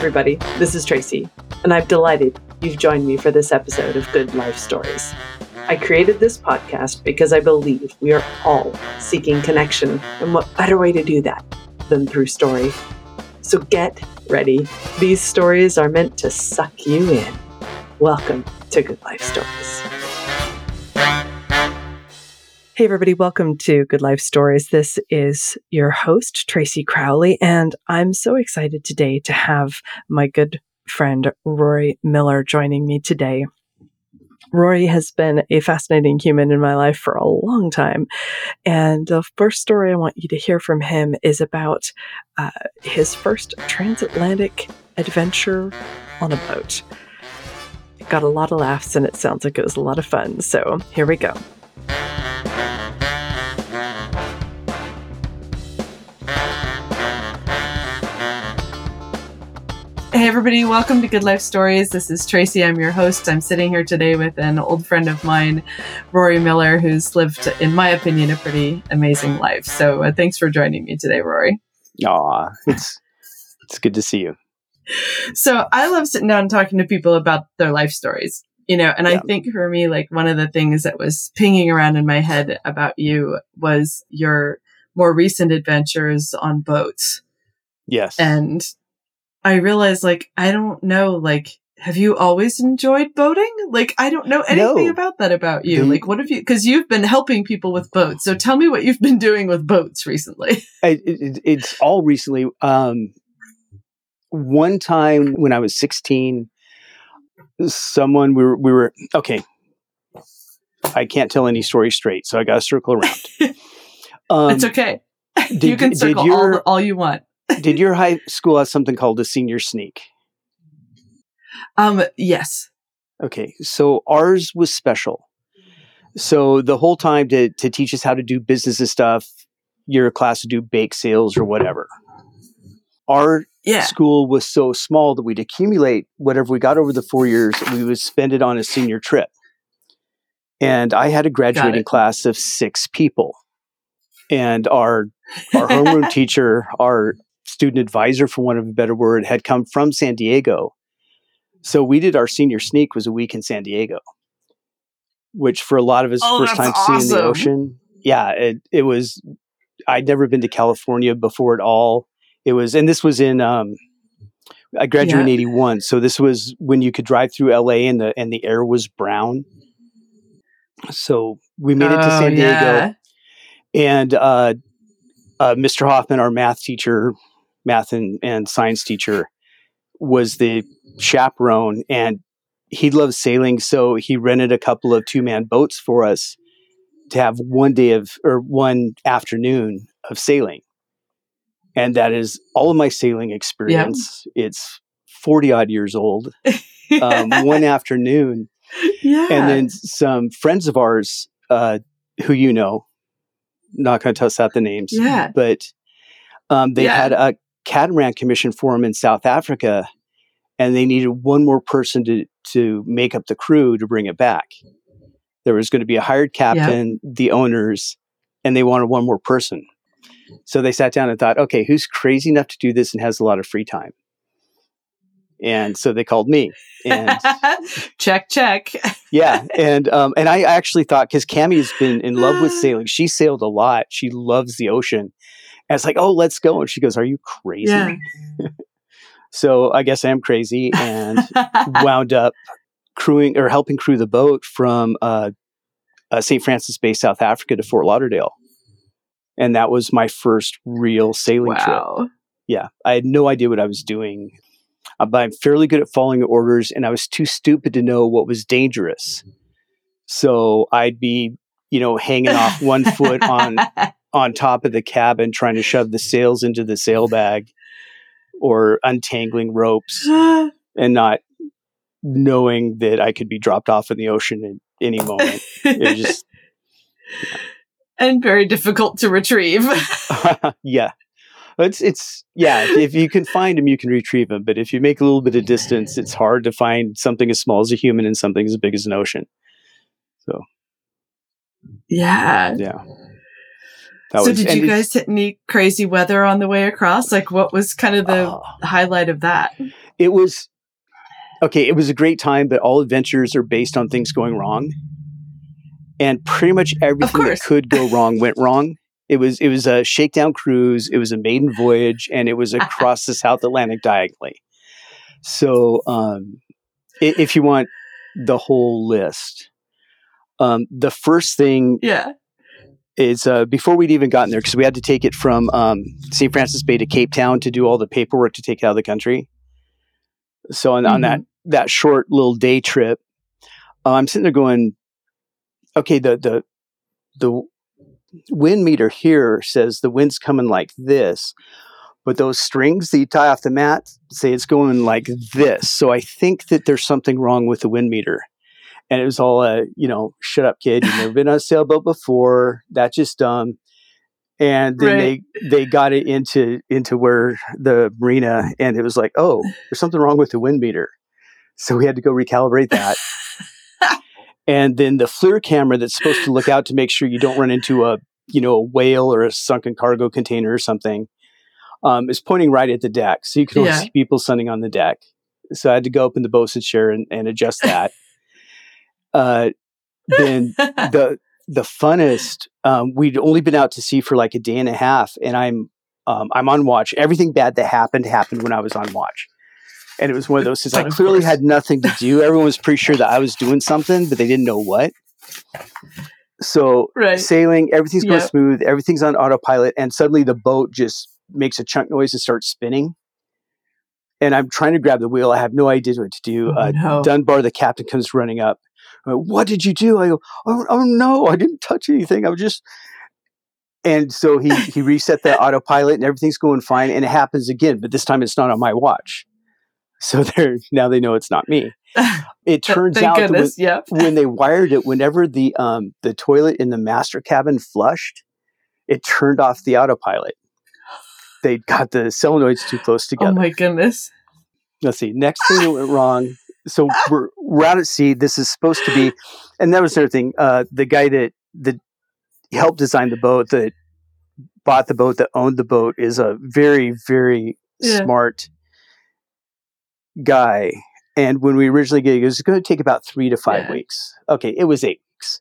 everybody. This is Tracy, and I'm delighted you've joined me for this episode of Good Life Stories. I created this podcast because I believe we are all seeking connection, and what better way to do that than through story? So get ready. These stories are meant to suck you in. Welcome to Good Life Stories. Hey, everybody, welcome to Good Life Stories. This is your host, Tracy Crowley, and I'm so excited today to have my good friend, Rory Miller, joining me today. Rory has been a fascinating human in my life for a long time. And the first story I want you to hear from him is about uh, his first transatlantic adventure on a boat. It got a lot of laughs, and it sounds like it was a lot of fun. So here we go. Hey, everybody, welcome to Good Life Stories. This is Tracy. I'm your host. I'm sitting here today with an old friend of mine, Rory Miller, who's lived, in my opinion, a pretty amazing life. So uh, thanks for joining me today, Rory. Aw, it's, it's good to see you. So I love sitting down and talking to people about their life stories, you know, and yeah. I think for me, like one of the things that was pinging around in my head about you was your more recent adventures on boats. Yes. And I realized like I don't know like have you always enjoyed boating? Like I don't know anything no. about that about you. Like what have you cuz you've been helping people with boats. So tell me what you've been doing with boats recently. it, it, it's all recently um one time when I was 16 someone we were we were okay. I can't tell any story straight, so I got to circle around. Um, it's okay. Did, you can circle your, all, all you want did your high school have something called a senior sneak? Um, yes. Okay, so ours was special. So the whole time to to teach us how to do business and stuff, your class would do bake sales or whatever. Our yeah. school was so small that we'd accumulate whatever we got over the four years, we would spend it on a senior trip. And I had a graduating class of six people. And our our homeroom teacher, our student advisor, for one of a better word, had come from San Diego. So we did our senior sneak was a week in San Diego, which for a lot of us oh, first time awesome. seeing the ocean. Yeah, it, it was. I'd never been to California before at all. It was, and this was in. Um, I graduated yeah. in '81, so this was when you could drive through LA and the and the air was brown. So we made it to oh, San Diego, yeah. and uh, uh, Mr. Hoffman, our math teacher, math and, and science teacher, was the chaperone and he loved sailing. So he rented a couple of two man boats for us to have one day of, or one afternoon of sailing. And that is all of my sailing experience. It's 40 odd years old. um, one afternoon. Yeah. And then some friends of ours, uh, who you know, not going to toss out the names. Yeah. But um, they yeah. had a catamaran commission for them in South Africa, and they needed one more person to to make up the crew to bring it back. There was going to be a hired captain, the owners, and they wanted one more person. So they sat down and thought, okay, who's crazy enough to do this and has a lot of free time? And so they called me. And check, check. yeah, and um, and I actually thought because Cami has been in love with sailing, she sailed a lot. She loves the ocean, and it's like, oh, let's go. And she goes, "Are you crazy?" Yeah. so I guess I am crazy, and wound up crewing or helping crew the boat from uh, uh, St. Francis Bay, South Africa, to Fort Lauderdale, and that was my first real sailing wow. trip. Yeah, I had no idea what I was doing, uh, but I'm fairly good at following orders, and I was too stupid to know what was dangerous. So I'd be, you know, hanging off one foot on on top of the cabin trying to shove the sails into the sail bag or untangling ropes and not knowing that I could be dropped off in the ocean at any moment. It just and very difficult to retrieve. yeah. It's it's yeah, if you can find them you can retrieve them, but if you make a little bit of distance, it's hard to find something as small as a human and something as big as an ocean. So Yeah. Yeah. That so was, did you guys hit any crazy weather on the way across? Like what was kind of the uh, highlight of that? it was okay. It was a great time, but all adventures are based on things going wrong, and pretty much everything that could go wrong went wrong. It was it was a shakedown cruise. It was a maiden voyage, and it was across the South Atlantic diagonally. So, um, if you want the whole list, um, the first thing Yeah. is uh, before we'd even gotten there because we had to take it from um, St. Francis Bay to Cape Town to do all the paperwork to take it out of the country. So on, on that that short little day trip, uh, I'm sitting there going, okay, the the the wind meter here says the wind's coming like this, but those strings that you tie off the mat say it's going like this. So I think that there's something wrong with the wind meter. And it was all, uh, you know, shut up, kid. You've never been on a sailboat before. That's just dumb. And then Right. they they got it into into where the marina, and it was like, oh, there's something wrong with the wind meter. So we had to go recalibrate that. and then the FLIR camera that's supposed to look out to make sure you don't run into a you know a whale or a sunken cargo container or something um, is pointing right at the deck, so you can only Yeah. see people sunning on the deck. So I had to go up in the bosun chair and, and adjust that. uh, then the the funnest um, we'd only been out to sea for like a day and a half, and I'm um, I'm on watch. Everything bad that happened happened when I was on watch. And it was one of those things I clearly had nothing to do. Everyone was pretty sure that I was doing something, but they didn't know what. So right. sailing, everything's going Yeah. smooth, everything's on autopilot, and suddenly the boat just makes a chunk noise and starts spinning. And I'm trying to grab the wheel. I have no idea what to do. Oh, uh, no. Dunbar, the captain, comes running up. Uh, what did you do? I go, oh, oh no, I didn't touch anything. I was just. And so he he reset the autopilot and everything's going fine. And it happens again, but this time it's not on my watch. So they're now they know it's not me. It turns out that when, goodness. Yep. when they wired it, whenever the um the toilet in the master cabin flushed, it turned off the autopilot. They got the solenoids too close together. Oh my goodness. Let's see. Next thing that went wrong. So we're we're out at sea. This is supposed to be, and that was another thing. Uh, the guy that that helped design the boat, that bought the boat, that owned the boat, is a very very Yeah. smart guy. And when we originally get, it it was going to take about three to five Yeah. weeks. Okay, it was eight weeks.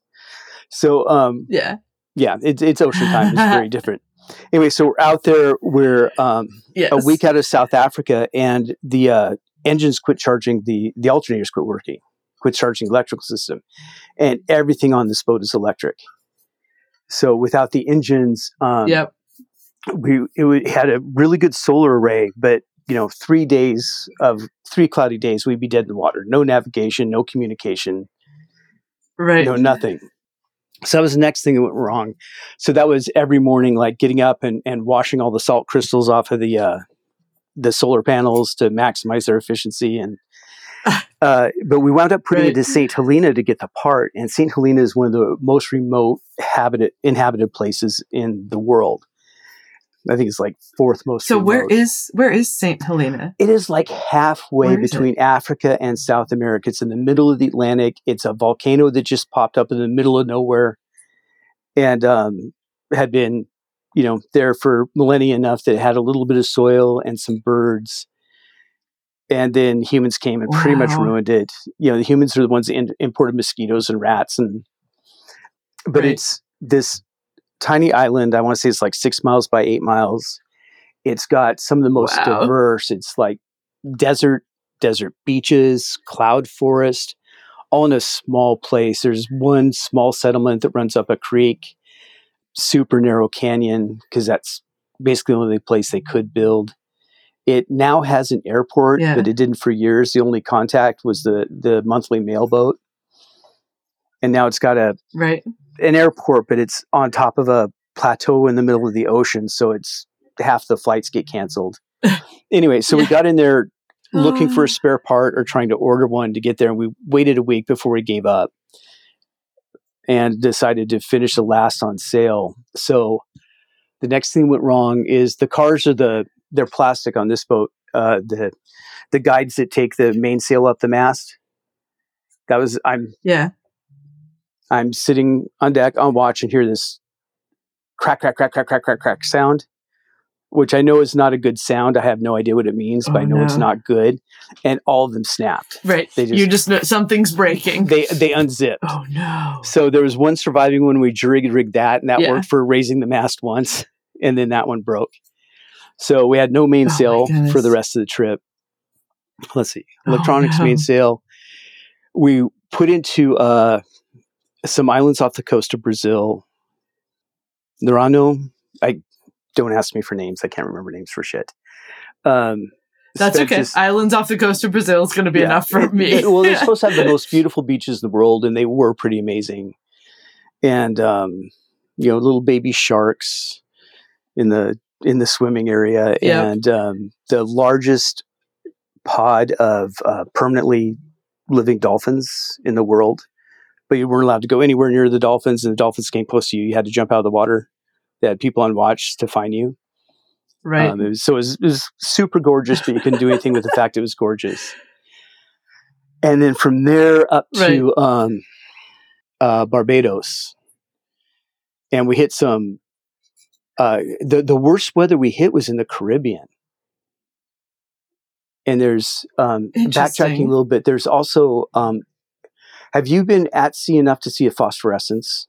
So um, Yeah. yeah, it's it's ocean time. It's very different. Anyway, so we're out there. We're um, Yes. a week out of South Africa, and the uh, engines quit charging. the The alternators quit working. Quit charging the electrical system, and everything on this boat is electric. So without the engines, um, Yep. we it had a really good solar array, but you know, three days of three cloudy days, we'd be dead in the water. No navigation, no communication, Right. no nothing. So that was the next thing that went wrong. So that was every morning, like getting up and, and washing all the salt crystals off of the uh, the solar panels to maximize their efficiency. And uh, but we wound up putting Right. it to Saint Helena to get the part. And Saint Helena is one of the most remote habited inhabited places in the world. I think it's like fourth most. so where remote. is where is Saint Helena? It is like halfway Where is it? between Africa and South America. It's in the middle of the Atlantic. It's a volcano that just popped up in the middle of nowhere and um, had been, you know, there for millennia enough that it had a little bit of soil and some birds. And then humans came and pretty much ruined it. You know, the humans are the ones that in- imported mosquitoes and rats. And but Right. it's this tiny island. I want to say it's like six miles by eight miles. It's got some of the most Wow. diverse. It's like desert, desert beaches, cloud forest, all in a small place. There's one small settlement that runs up a creek, super narrow canyon because that's basically the only place they could build. It now has an airport, Yeah. but it didn't for years. The only contact was the the monthly mail boat, and now it's got a Right. An airport, but it's on top of a plateau in the middle of the ocean, so it's half the flights get canceled. anyway, so we got in there looking for a spare part or trying to order one to get there, and we waited a week before we gave up and decided to finish the last on sale. So the next thing went wrong is the cars are the they're plastic on this boat. Uh, the the guides that take the mainsail up the mast. That was I'm Yeah. I'm sitting on deck on watch and hear this crack, crack, crack, crack, crack, crack, crack sound. which I know is not a good sound. I have no idea what it means, but Oh, I know it's not good. And all of them snapped. Right. They you just- just know something's breaking. They they unzipped. oh no. So there was one surviving when we jig rigged that, and that Yeah. worked for raising the mast once, and then that one broke. So we had no Oh, mainsail for the rest of the trip. Let's see, Oh, electronics no. mainsail. We put into uh, some islands off the coast of Brazil. Nerano. I don't ask me for names. I can't remember names for shit. Um, That's okay. just- Islands off the coast of Brazil is going to be Yeah. enough for It- me. it- well, they're supposed to have the most beautiful beaches in the world, and they were pretty amazing. And um, you know, little baby sharks in the in the swimming area, Yep. and um, the largest pod of uh, permanently living dolphins in the world. But you weren't allowed to go anywhere near the dolphins, and the dolphins came close to you. You had to jump out of the water. They had people on watch to find you. right. Um, it was, so it was, it was super gorgeous, but you couldn't do anything with the fact it was gorgeous. And then from there up to um, uh, Barbados, and we hit some. Uh, the the worst weather we hit was in the Caribbean. And there's um, backtracking a little bit. There's also. Um, have you been at sea enough to see a phosphorescence?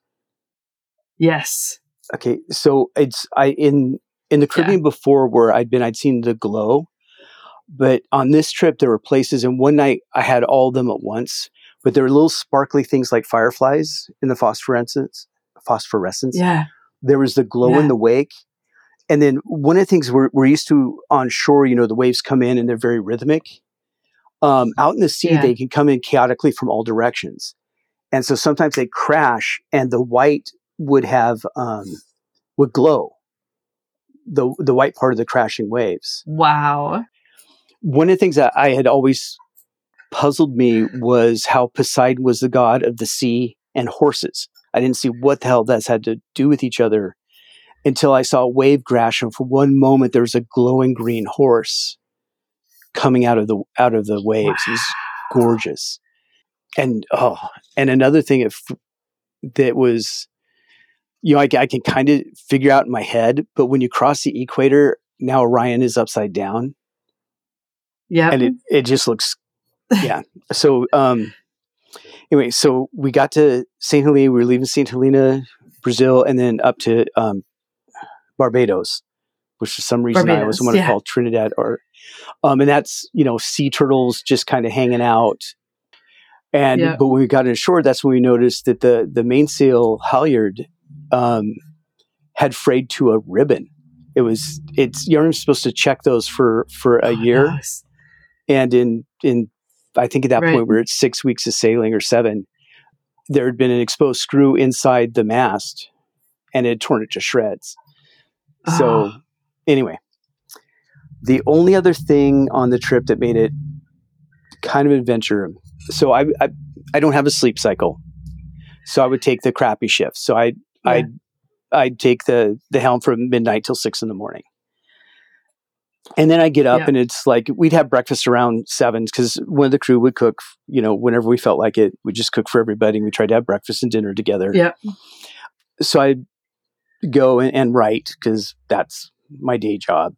yes. okay so it's i in in the caribbean before where i'd been i'd seen the glow but on this trip there were places and one night i had all of them at once but there were little sparkly things like fireflies in the phosphorescence phosphorescence Yeah. there was the glow Yeah. in the wake and then one of the things we're, we're used to on shore you know the waves come in and they're very rhythmic um, out in the sea Yeah. they can come in chaotically from all directions. And so sometimes they crash and the white would have um, would glow. The the white part of the crashing waves. Wow. one of the things that i had always puzzled me was how poseidon was the god of the sea and horses. I didn't see what the hell that's had to do with each other until i saw a wave crash and for one moment there was a glowing green horse coming out of the out of the waves it was gorgeous and oh and another thing if, that was you know I, I can kind of figure out in my head but when you cross the equator now orion is upside down Yeah. and it, it just looks yeah so um anyway so we got to st helena we were leaving st helena brazil and then up to um barbados which for some reason i always Barbados, want to yeah. call trinidad or um and that's you know sea turtles just kind of hanging out and Yeah. but when we got ashore that's when we noticed that the the mainsail halyard um had frayed to a ribbon it was it's you're only supposed to check those for for a Oh, year nice. and in in I think at that Right. point we are at six weeks of sailing or seven, there had been an exposed screw inside the mast, and it had torn it to shreds. So Oh. anyway, the only other thing on the trip that made it kind of adventure. So I I, I don't have a sleep cycle, so I would take the crappy shift. So I Yeah. I'd I'd take the the helm from midnight till six in the morning. And then I get up Yeah. and it's like we'd have breakfast around seven because one of the crew would cook, you know, whenever we felt like it. We just cook for everybody. And we tried to have breakfast and dinner together. Yeah. So I'd go and, and write because that's my day job.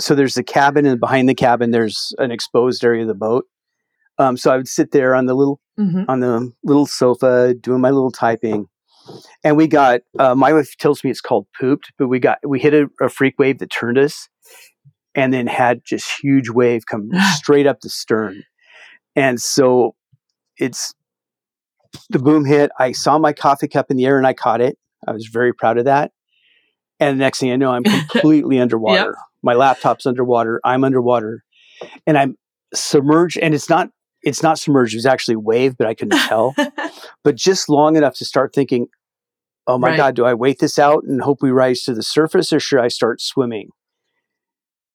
So there's the cabin, and behind the cabin, there's an exposed area of the boat. Um, so I would sit there on the little Mhm. on the little sofa doing my little typing. And we got uh, my wife tells me it's called pooped but we got we hit a, a freak wave that turned us and then had just huge wave come straight up the stern. And so it's the boom hit. I saw my coffee cup in the air and i caught it. I was very proud of that. And the next thing i know i'm completely underwater my laptop's underwater i'm underwater and i'm submerged and it's not it's not submerged it was actually wave but i couldn't tell but just long enough to start thinking, oh my Right. God, do I wait this out and hope we rise to the surface or should I start swimming?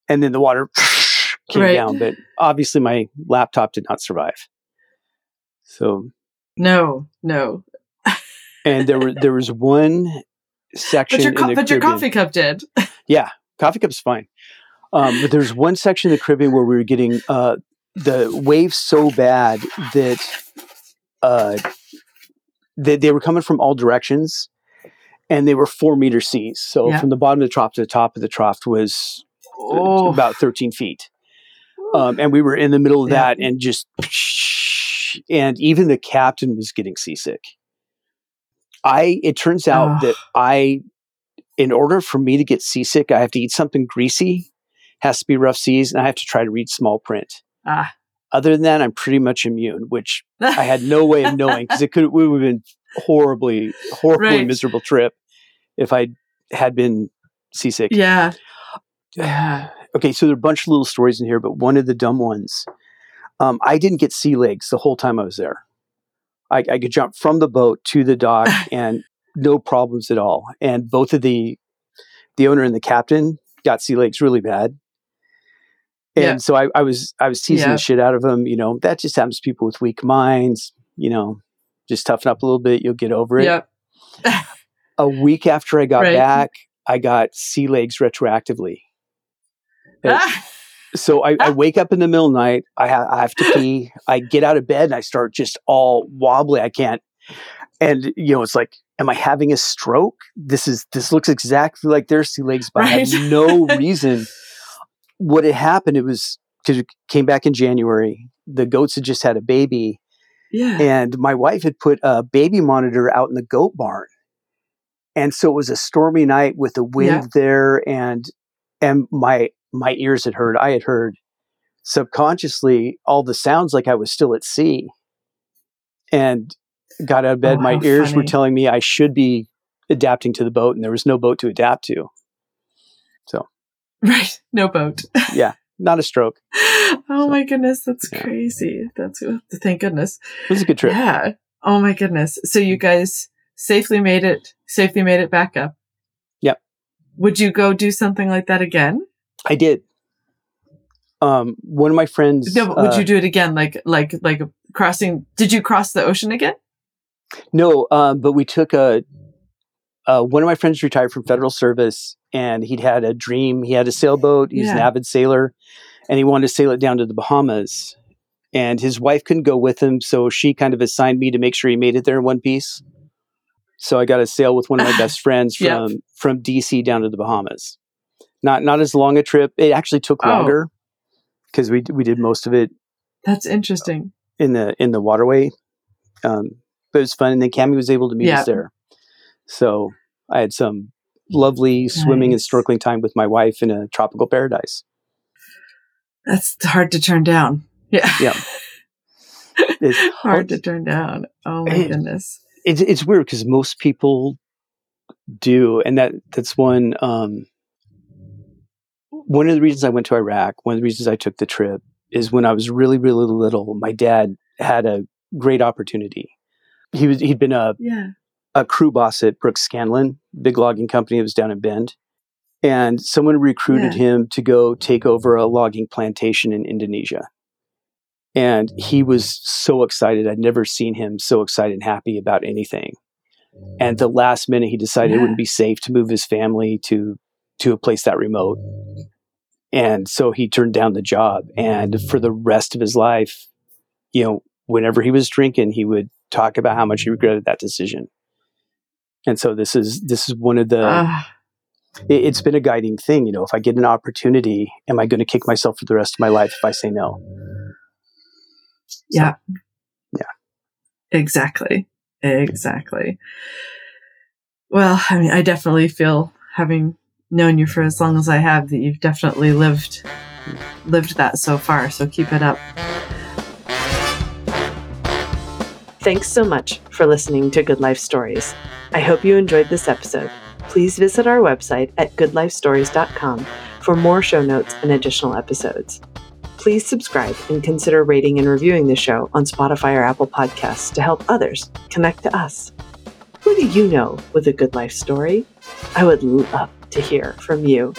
And then the water came Right. down, but obviously my laptop did not survive. So, no, no. and there were there was one section But your, in co- the but your coffee cup did. Yeah, coffee cup's fine. Um, but there's one section of the Caribbean where we were getting uh, the waves so bad that uh, they, they were coming from all directions, and they were four meter seas. So Yeah. from the bottom of the trough to the top of the trough was uh, Oh. about 13 feet. Um, and we were in the middle of Yeah. that and just, and even the captain was getting seasick. I, it turns out Oh. that I, in order for me to get seasick, I have to eat something greasy, has to be rough seas, and I have to try to read small print. Ah. Other than that, I'm pretty much immune, which I had no way of knowing because it could, it would have been horribly, horribly Right. miserable trip if I had been seasick. yeah. Yeah. okay, so there are a bunch of little stories in here, but one of the dumb ones, um, I didn't get sea legs the whole time I was there. I, I could jump from the boat to the dock and no problems at all. And both of the the owner and the captain got sea legs really bad. And Yeah. so I, I was I was teasing Yeah. the shit out of them. You know that just happens to people with weak minds. You know, just toughen up a little bit, you'll get over it. A week after I got Right. back, I got sea legs retroactively. Ah. So I, I wake up in the middle of the night. I, ha- I have to pee. I get out of bed and I start just all wobbly. I can't. And you know, it's like, am I having a stroke? This is this looks exactly like their sea legs, but I have no reason. What had happened? It was because it came back in January. The goats had just had a baby, Yeah. and my wife had put a baby monitor out in the goat barn. And so it was a stormy night with the wind Yeah. there and and my my ears had heard I had heard subconsciously all the sounds like I was still at sea. And got out of bed, Oh, my ears were telling me I should be adapting to the boat and there was no boat to adapt to. So, right. No boat. Yeah, not a stroke. oh So, my goodness, that's yeah. crazy. That's thank goodness. It was a good trip. Yeah. Oh my goodness. So you guys safely made it. Safely made it back up. Yep. Would you go do something like that again? I did. Um, one of my friends. No, but would uh, you do it again? Like like like crossing? Did you cross the ocean again? No, um, but we took a. Uh, one of my friends retired from federal service, and he'd had a dream. He had a sailboat. He's an avid sailor, and he wanted to sail it down to the Bahamas. And his wife couldn't go with him, so she kind of assigned me to make sure he made it there in one piece. So I got to sail with one of my best friends from Yep. from DC down to the Bahamas. Not not as long a trip. It actually took Oh. longer because we we did most of it That's interesting. in the in the waterway. Um, it was fun, and then Cammy was able to meet Yeah. us there. So I had some lovely swimming and snorkeling time with my wife in a tropical paradise. That's hard to turn down. Yeah. Yeah. It's hard to turn down. Oh my It- goodness. It's it's weird because most people do, and that that's one um, one of the reasons I went to Iraq. One of the reasons I took the trip is when I was really really little. My dad had a great opportunity. He was he'd been a Yeah. a crew boss at Brooks Scanlon, big logging company that was down in Bend. And someone recruited Yeah. him to go take over a logging plantation in Indonesia. And he was so excited. I'd never seen him so excited and happy about anything. And the last minute, he decided it wouldn't be safe to move his family to to a place that remote. And so he turned down the job. And for the rest of his life, you know, whenever he was drinking, he would talk about how much he regretted that decision. And so this is this is one of the Ah, it, it's been a guiding thing. You know, if I get an opportunity, am I going to kick myself for the rest of my life if I say no? yeah. Yeah. Exactly. Exactly. Well, I mean, I definitely feel having known you for as long as I have that you've definitely lived lived that so far. So keep it up. Thanks so much for listening to Good Life Stories. I hope you enjoyed this episode. Please visit our website at goodlifestories.com for more show notes and additional episodes. Please subscribe and consider rating and reviewing the show on Spotify or Apple Podcasts to help others connect to us. Who do you know with a good life story? I would love to hear from you.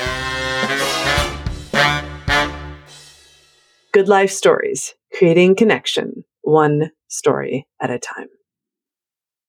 Good Life Stories, creating connection, one story at a time.